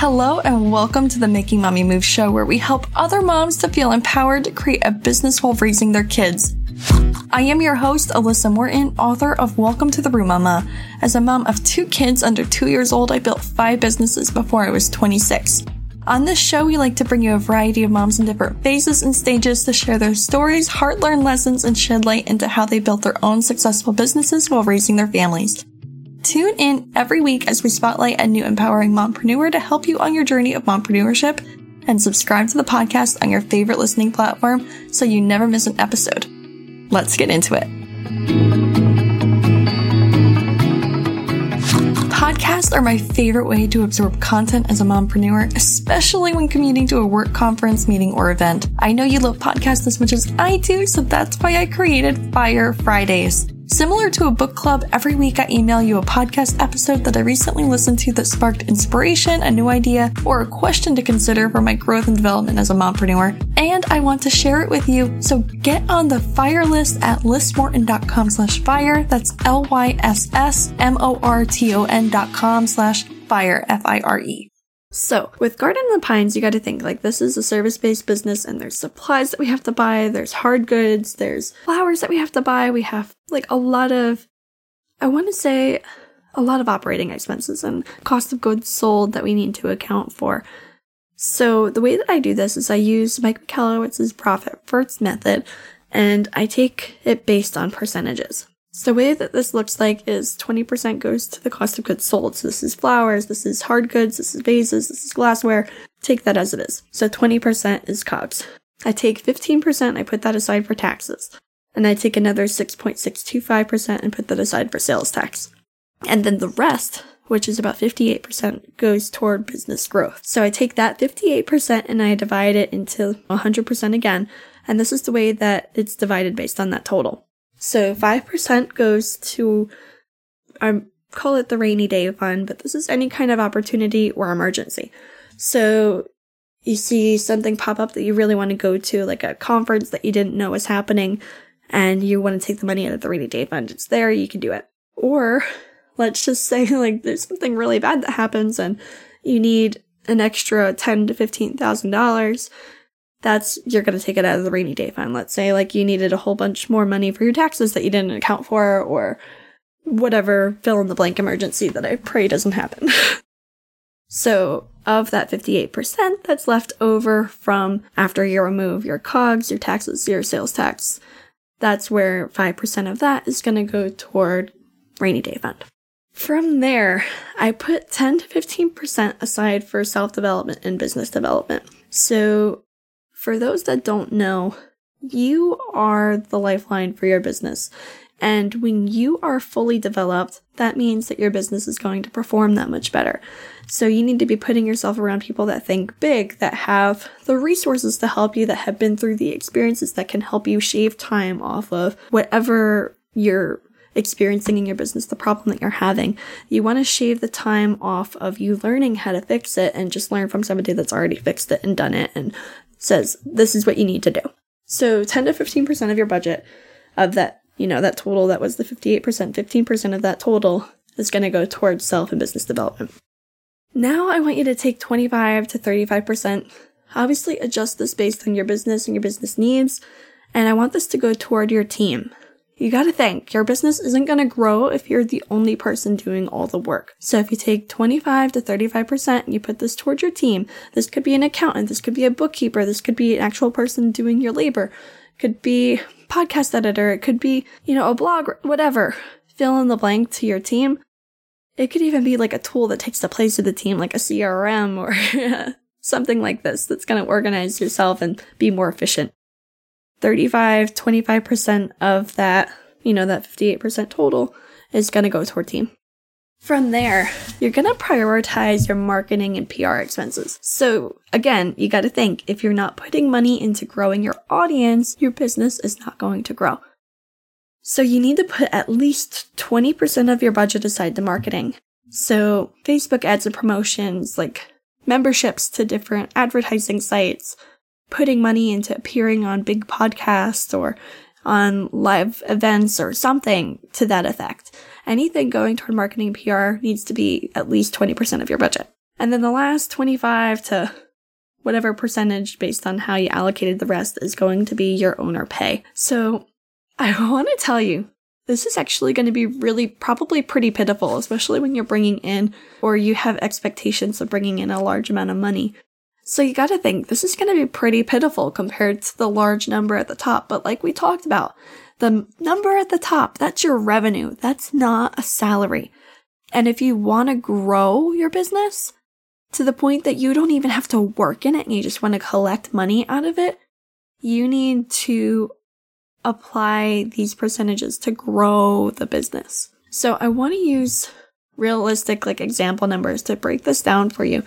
Hello and welcome to the Making Mommy Move show where we help other moms to feel empowered to create a business while raising their kids. I am your host, Alyssa Morton, author of Welcome to the Room Mama. As a mom of two kids under two years old, I built five businesses before I was 26. On this show, we like to bring you a variety of moms in different phases and stages to share their stories, heart learned lessons, and shed light into how they built their own successful businesses while raising their families. Tune in every week as we spotlight a new empowering mompreneur to help you on your journey of mompreneurship and subscribe to the podcast on your favorite listening platform so you never miss an episode. Let's get into it. Podcasts are my favorite way to absorb content as a mompreneur, especially when commuting to a work conference, meeting, or event. I know you love podcasts as much as I do, so that's why I created Fire Fridays. Similar to a book club, every week I email you a podcast episode that I recently listened to that sparked inspiration, a new idea, or a question to consider for my growth and development as a mompreneur. And I want to share it with you. So get on the fire list at lyssmorton.com slash fire. That's L-Y-S-S-M-O-R-T-O-N dot com slash fire, F-I-R-E. So, with Garden in the Pines, you got to think like this is a service based business and there's supplies that we have to buy, there's hard goods, there's flowers that we have to buy, we have like a lot of, I want to say, a lot of operating expenses and cost of goods sold that we need to account for. So, the way that I do this is I use Mike Michalowicz's profit first method and I take it based on percentages. So the way that this looks like is 20% goes to the cost of goods sold. So this is flowers, this is hard goods, this is vases, this is glassware. Take that as it is. So 20% is COGS. I take 15%, I put that aside for taxes. And I take another 6.625% and put that aside for sales tax. And then the rest, which is about 58%, goes toward business growth. So I take that 58% and I divide it into 100% again. And this is the way that it's divided based on that total. So 5% goes to, I call it the rainy day fund, but this is any kind of opportunity or emergency. So you see something pop up that you really want to go to, like a conference that you didn't know was happening, and you want to take the money out of the rainy day fund. It's there, you can do it. Or let's just say like there's something really bad that happens and you need an extra ten to fifteen thousand dollars that's you're going to take it out of the rainy day fund. Let's say like you needed a whole bunch more money for your taxes that you didn't account for or whatever fill in the blank emergency that I pray doesn't happen. so, of that 58% that's left over from after you remove your COGS, your taxes, your sales tax, that's where 5% of that is going to go toward rainy day fund. From there, I put 10 to 15% aside for self development and business development. So for those that don't know, you are the lifeline for your business. And when you are fully developed, that means that your business is going to perform that much better. So you need to be putting yourself around people that think big, that have the resources to help you, that have been through the experiences that can help you shave time off of whatever you're experiencing in your business, the problem that you're having. You want to shave the time off of you learning how to fix it and just learn from somebody that's already fixed it and done it and says this is what you need to do. So 10 to 15% of your budget of that, you know, that total that was the 58%, 15% of that total is going to go towards self and business development. Now I want you to take 25 to 35%. Obviously adjust this based on your business and your business needs. And I want this to go toward your team you gotta think, your business isn't gonna grow if you're the only person doing all the work. So if you take 25 to 35% and you put this towards your team, this could be an accountant, this could be a bookkeeper, this could be an actual person doing your labor, could be podcast editor, it could be, you know, a blog, whatever. Fill in the blank to your team. It could even be like a tool that takes the place of the team, like a CRM or something like this that's to organize yourself and be more efficient. 35, 25% of that, you know, that 58% total is going to go toward team. From there, you're going to prioritize your marketing and PR expenses. So again, you got to think if you're not putting money into growing your audience, your business is not going to grow. So you need to put at least 20% of your budget aside to marketing. So Facebook ads and promotions, like memberships to different advertising sites, putting money into appearing on big podcasts or on live events or something to that effect. Anything going toward marketing PR needs to be at least 20% of your budget. And then the last 25 to whatever percentage based on how you allocated the rest is going to be your owner pay. So I want to tell you, this is actually going to be really probably pretty pitiful, especially when you're bringing in or you have expectations of bringing in a large amount of money. So you got to think this is to be pretty pitiful compared to the large number at the top. But like we talked about, the number at the top, that's your revenue. That's not a salary. And if you want to grow your business, to the point that you don't even have to work in it and you just want to collect money out of it, you need to apply these percentages to grow the business. So I want to use realistic like example numbers to break this down for you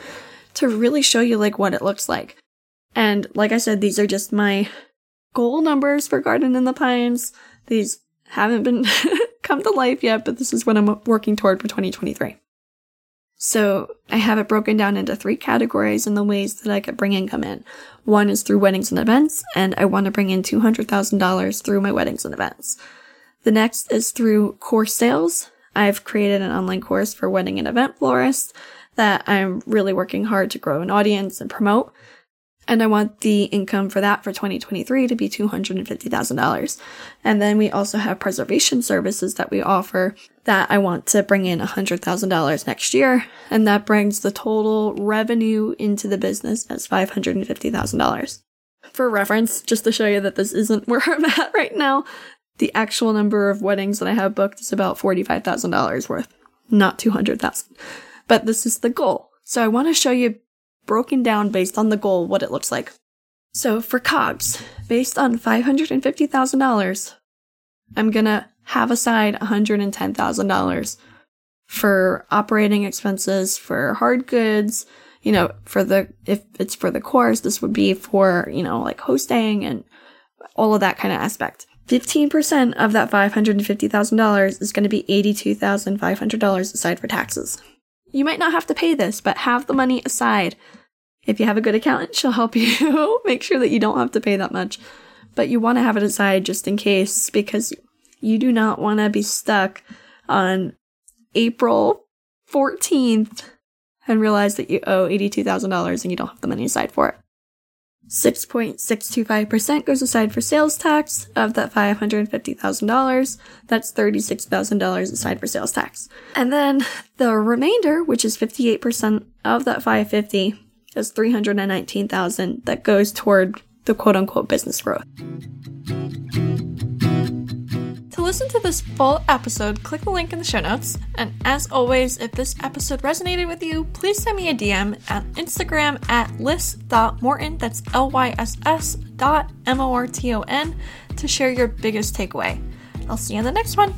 to really show you like what it looks like. And like I said, these are just my goal numbers for Garden in the Pines. These haven't been come to life yet, but this is what I'm working toward for 2023. So I have it broken down into three categories in the ways that I could bring income in. One is through weddings and events, and I want to bring in $200,000 through my weddings and events. The next is through course sales. I've created an online course for wedding and event florists that I'm really working hard to grow an audience and promote. And I want the income for that for 2023 to be $250,000. And then we also have preservation services that we offer that I want to bring in $100,000 next year. And that brings the total revenue into the business as $550,000. For reference, just to show you that this isn't where I'm at right now, the actual number of weddings that I have booked is about $45,000 worth, not 200,000. But this is the goal. So I want to show you broken down based on the goal what it looks like. So for COGS, based on $550,000, I'm gonna have aside $110,000 for operating expenses, for hard goods, you know, for the, if it's for the course, this would be for, you know, like hosting and all of that kind of aspect. 15% of that $550,000 is going to be $82,500 aside for taxes. You might not have to pay this, but have the money aside. If you have a good accountant, she'll help you make sure that you don't have to pay that much. But you want to have it aside just in case because you do not want to be stuck on April 14th and realize that you owe $82,000 and you don't have the money aside for it. 6.625% goes aside for sales tax of that $550,000. That's $36,000 aside for sales tax. And then the remainder, which is 58% of that 550, is 319,000 that goes toward the quote unquote business growth. Listen to this full episode, click the link in the show notes. And as always, if this episode resonated with you, please send me a DM at Instagram at lyss.morton, that's L Y S S dot M O R T O N, to share your biggest takeaway. I'll see you in the next one.